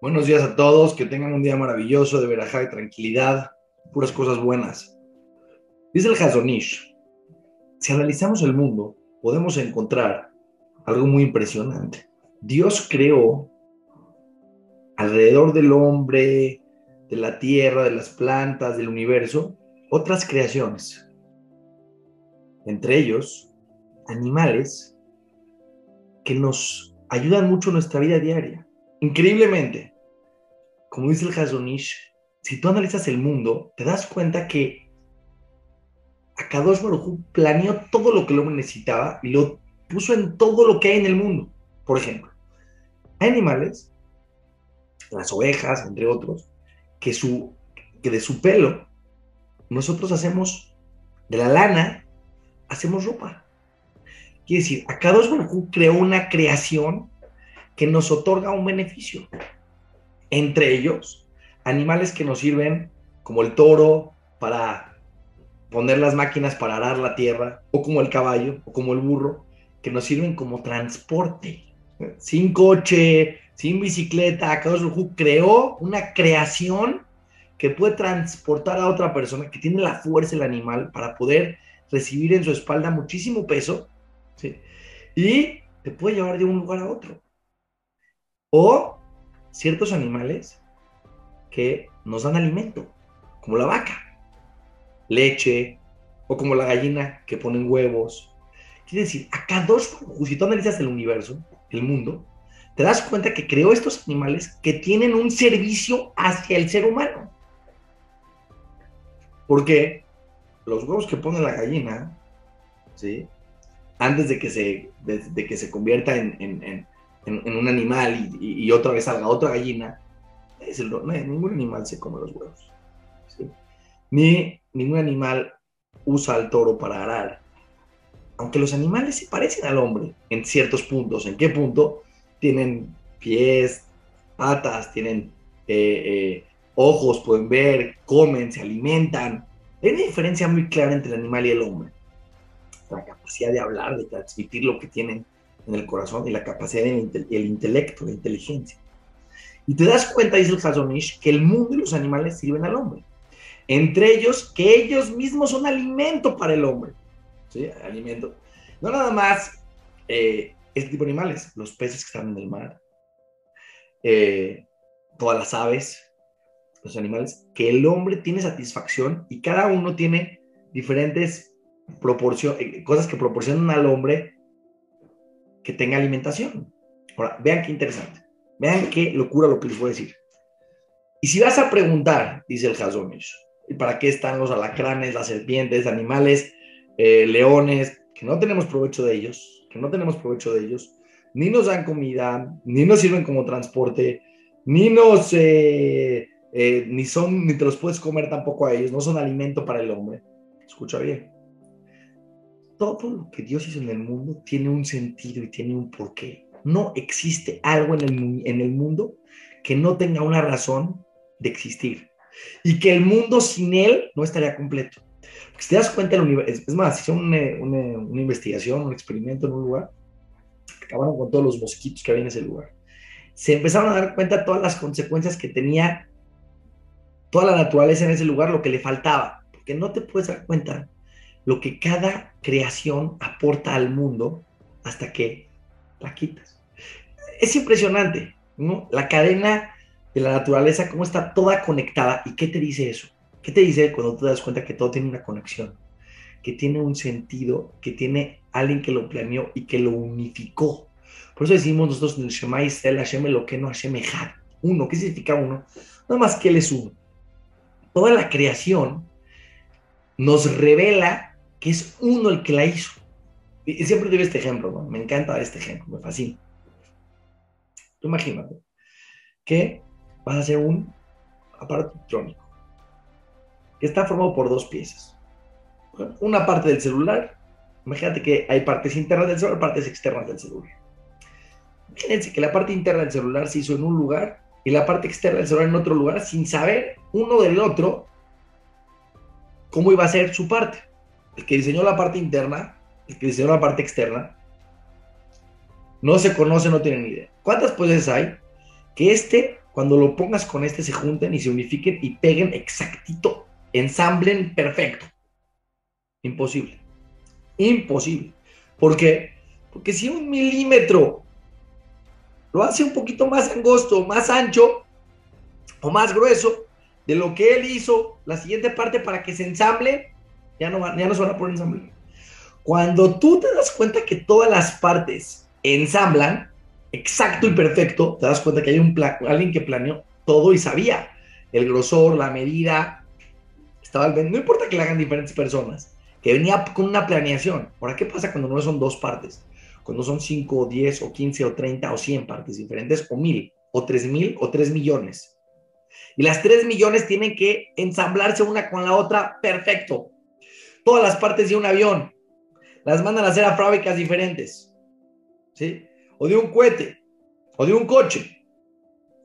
Buenos días a todos, que tengan un día maravilloso de verajá y tranquilidad, puras cosas buenas. Dice el Hazonish, si analizamos el mundo, podemos encontrar algo muy impresionante. Dios creó alrededor del hombre, de la tierra, de las plantas, del universo, otras creaciones. Entre ellos, animales que nos ayudan mucho en nuestra vida diaria. Increíblemente, como dice el Hazonish, si tú analizas el mundo, te das cuenta que Akadosh Baruj planeó todo lo que el hombre necesitaba y lo puso en todo lo que hay en el mundo. Por ejemplo, hay animales, las ovejas, entre otros, que, su, que de su pelo nosotros hacemos, de la lana, hacemos ropa. Quiere decir, Akadosh Baruj creó una creación que nos otorga un beneficio. Entre ellos, animales que nos sirven como el toro para poner las máquinas para arar la tierra, o como el caballo, o como el burro, que nos sirven como transporte. Sin coche, sin bicicleta, Kadosh creó una creación que puede transportar a otra persona, que tiene la fuerza del animal para poder recibir en su espalda muchísimo peso, y te puede llevar de un lugar a otro. O ciertos animales que nos dan alimento, como la vaca, leche, o como la gallina que ponen huevos. Quiere decir, acá dos, si tú analizas el universo, el mundo, te das cuenta que creó estos animales que tienen un servicio hacia el ser humano. Porque los huevos que pone la gallina, ¿sí? antes de que se, de, que se convierta en, un animal y, otra vez salga otra gallina, es el, no, ningún animal se come los huevos. Ni ningún animal usa al toro para arar. Aunque los animales se parecen al hombre en ciertos puntos. ¿En qué punto? Tienen pies, patas, tienen eh, eh, ojos, pueden ver, comen, se alimentan. Hay una diferencia muy clara entre el animal y el hombre. La capacidad de hablar, de transmitir lo que tienen en el corazón y la capacidad del intelecto, la inteligencia. Y te das cuenta, dice el Hazonish, que el mundo y los animales sirven al hombre. Entre ellos, que ellos mismos son alimento para el hombre. ¿Sí? Alimento. No nada más eh, este tipo de animales, los peces que están en el mar, eh, todas las aves, los animales, que el hombre tiene satisfacción y cada uno tiene diferentes proporciones, eh, cosas que proporcionan al hombre que tenga alimentación. Ahora, vean qué interesante. Vean qué locura lo que les voy a decir. Y si vas a preguntar, dice el Hazonish, ¿para qué están los alacranes, las serpientes, animales, eh, leones, que no tenemos provecho de ellos, que no tenemos provecho de ellos, ni nos dan comida, ni nos sirven como transporte, ni nos, eh, eh, ni son, ni te los puedes comer tampoco a ellos, no son alimento para el hombre. Escucha bien todo lo que Dios hizo en el mundo tiene un sentido y tiene un porqué. No existe algo en el, en el mundo que no tenga una razón de existir. Y que el mundo sin él no estaría completo. Porque si te das cuenta, el es más, hicieron una, una, una, investigación, un experimento en un lugar, acabaron con todos los mosquitos que había en ese lugar. Se empezaron a dar cuenta todas las consecuencias que tenía toda la naturaleza en ese lugar, lo que le faltaba. Porque no te puedes dar cuenta lo que cada creación aporta al mundo hasta que la quitas. Es impresionante, ¿no? La cadena de la naturaleza, cómo está toda conectada. ¿Y qué te dice eso? ¿Qué te dice cuando te das cuenta que todo tiene una conexión? Que tiene un sentido, que tiene alguien que lo planeó y que lo unificó. Por eso decimos nosotros en el Shema Israel, Hashem lo que no Hashem Echad. Uno, ¿qué significa uno? Nada más que Él es uno. Toda la creación nos revela que es uno el que la hizo. Y, siempre doy este ejemplo. Me encanta este ejemplo, me fascina. Tú imagínate que vas a hacer un aparato electrónico que está formado por dos piezas. Una parte del celular, imagínate que hay partes internas del celular, partes externas del celular. Imagínense que la parte interna del celular se hizo en un lugar y la parte externa del celular en otro lugar sin saber uno del otro cómo iba a ser su parte el que diseñó la parte interna, el que diseñó la parte externa, no se conoce, no tiene ni idea. ¿Cuántas poses hay que este, cuando lo pongas con este se junten y se unifiquen y peguen exactito, ensamblen perfecto. Imposible. Imposible. ¿Por qué? Porque si un milímetro lo hace un poquito más angosto, más ancho o más grueso de lo que él hizo, la siguiente parte para que se ensamble, ya no, ya no se van a poder ensamblar. Cuando tú te das cuenta que todas las partes ensamblan, exacto y perfecto, te das cuenta que hay un alguien que planeó todo y sabía el grosor, la medida, estaba no importa que le hagan diferentes personas, que venía con una planeación. Ahora, ¿qué pasa cuando no son dos partes? Cuando son 5 o 10 o 15 o 30 o 100 partes diferentes, o mil, o tres mil, o 3 millones. Y las 3 millones tienen que ensamblarse una con la otra perfecto. Todas las partes de un avión las mandan a hacer a fábricas diferentes. ¿Sí? O de un cohete, o de un coche.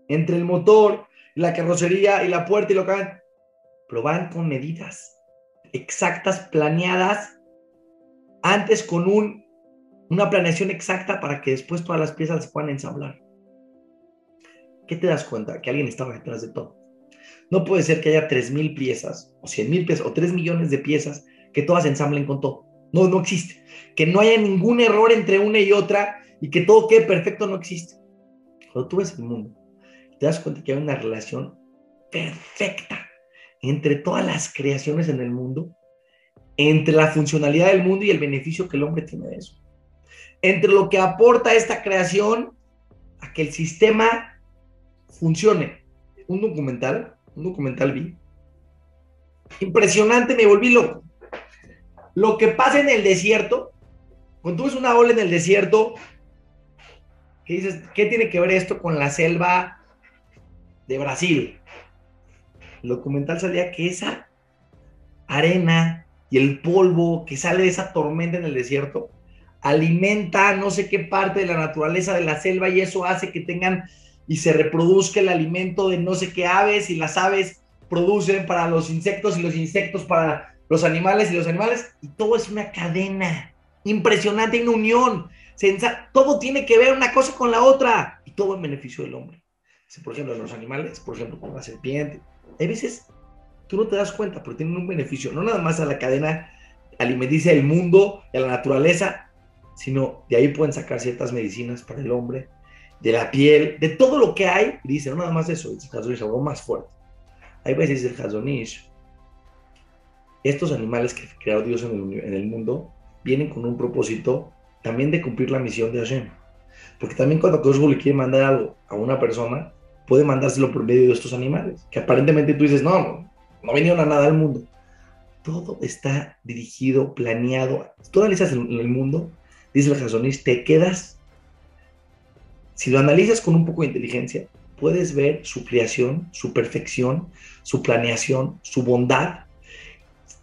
Entre el motor, la carrocería y la puerta y lo que van. Pero van con medidas exactas, planeadas, antes con un una planeación exacta para que después todas las piezas se puedan ensamblar. ¿Qué te das cuenta? Que alguien estaba detrás de todo. No puede ser que haya 3.000 piezas, o 100.000 piezas, o 3 millones de piezas que todas ensamblen con todo. No, no existe. Que no haya ningún error entre una y otra y que todo quede perfecto, no existe. Cuando tú ves el mundo, te das cuenta que hay una relación perfecta entre todas las creaciones en el mundo, entre la funcionalidad del mundo y el beneficio que el hombre tiene de eso entre lo que aporta esta creación a que el sistema funcione. Un documental, un documental vi. Impresionante, me volví loco. Lo que pasa en el desierto, cuando tú ves una ola en el desierto, ¿qué dices? ¿Qué tiene que ver esto con la selva de Brasil? El documental salía que esa arena y el polvo que sale de esa tormenta en el desierto alimenta no sé qué parte de la naturaleza de la selva y eso hace que tengan y se reproduzca el alimento de no sé qué aves y las aves producen para los insectos y los insectos para los animales y los animales y todo es una cadena impresionante, una unión. Todo tiene que ver una cosa con la otra y todo en beneficio del hombre. Por ejemplo, los animales, por ejemplo, con la serpiente. Hay veces tú no te das cuenta, pero tienen un beneficio, no nada más a la cadena alimenticia del mundo, y a la naturaleza, sino de ahí pueden sacar ciertas medicinas para el hombre, de la piel, de todo lo que hay. dice, no nada más eso, dice el Hazonish, algo más fuerte. Hay veces el Hazonish, estos animales que creó Dios en el, mundo vienen con un propósito también de cumplir la misión de Hashem. Porque también cuando Kosh le quiere mandar algo a una persona, puede mandárselo por medio de estos animales, que aparentemente tú dices, no, no, no vinieron a nada al mundo. Todo está dirigido, planeado. Tú analizas en el mundo dice el Jasonish, te quedas, si lo analizas con un poco de inteligencia, puedes ver su creación, su perfección, su planeación, su bondad.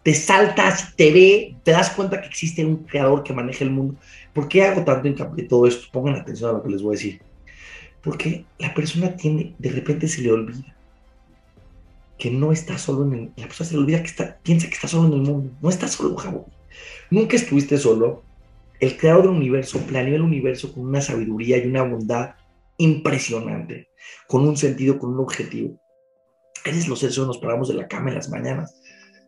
Te saltas, te ve, te das cuenta que existe un creador que maneja el mundo. ¿Por qué hago tanto hincapié todo esto? Pongan atención a lo que les voy a decir. Porque la persona tiene, de repente se le olvida que no está solo en el, la persona se le olvida que está, piensa que está solo en el mundo. No está solo, Jabo. Nunca estuviste solo, el creador del universo planeó el universo con una sabiduría y una bondad impresionante, con un sentido, con un objetivo. Eres los seres nos paramos de la cama en las mañanas,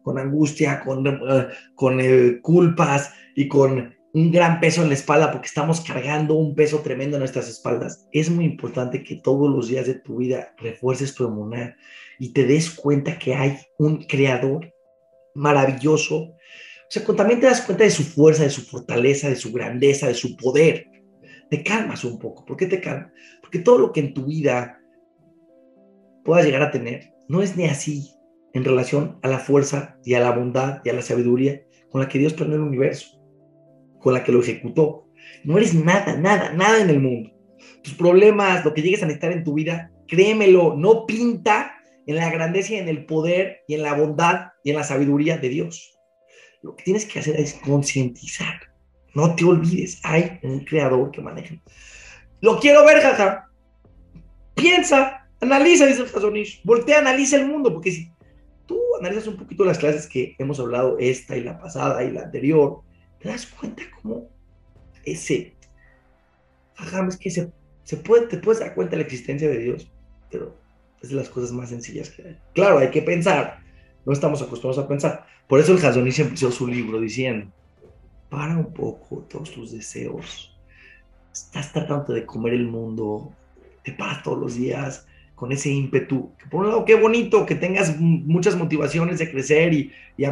con angustia, con, eh, con eh, culpas y con un gran peso en la espalda porque estamos cargando un peso tremendo en nuestras espaldas. Es muy importante que todos los días de tu vida refuerces tu emuná y te des cuenta que hay un creador maravilloso o sea, también te das cuenta de su fuerza, de su fortaleza, de su grandeza, de su poder, te calmas un poco. ¿Por qué te calmas? Porque todo lo que en tu vida puedas llegar a tener no es ni así en relación a la fuerza y a la bondad y a la sabiduría con la que Dios planeó el universo, con la que lo ejecutó. No eres nada, nada, nada en el mundo. Tus problemas, lo que llegues a necesitar en tu vida, créemelo, no pinta en la grandeza y en el poder y en la bondad y en la sabiduría de Dios. Lo que tienes que hacer es concientizar. No te olvides, hay un creador que maneja. Lo quiero ver, jaja. Piensa, analiza, dice el Hazonish. Voltea, analiza el mundo, porque si analizas un poquito las clases que hemos hablado, esta y la pasada y la anterior, te das cuenta cómo ese, es que se, se puede, te puedes dar cuenta de la existencia de Dios, pero Es de las cosas más sencillas que hay. Claro, hay que pensar. No estamos acostumbrados a pensar. Por eso el Hazonish empezó su libro diciendo, para un poco todos tus deseos. Estás tratando de comer el mundo. Te paras todos los días con ese ímpetu. Por un lado, qué bonito que tengas muchas motivaciones de crecer y, y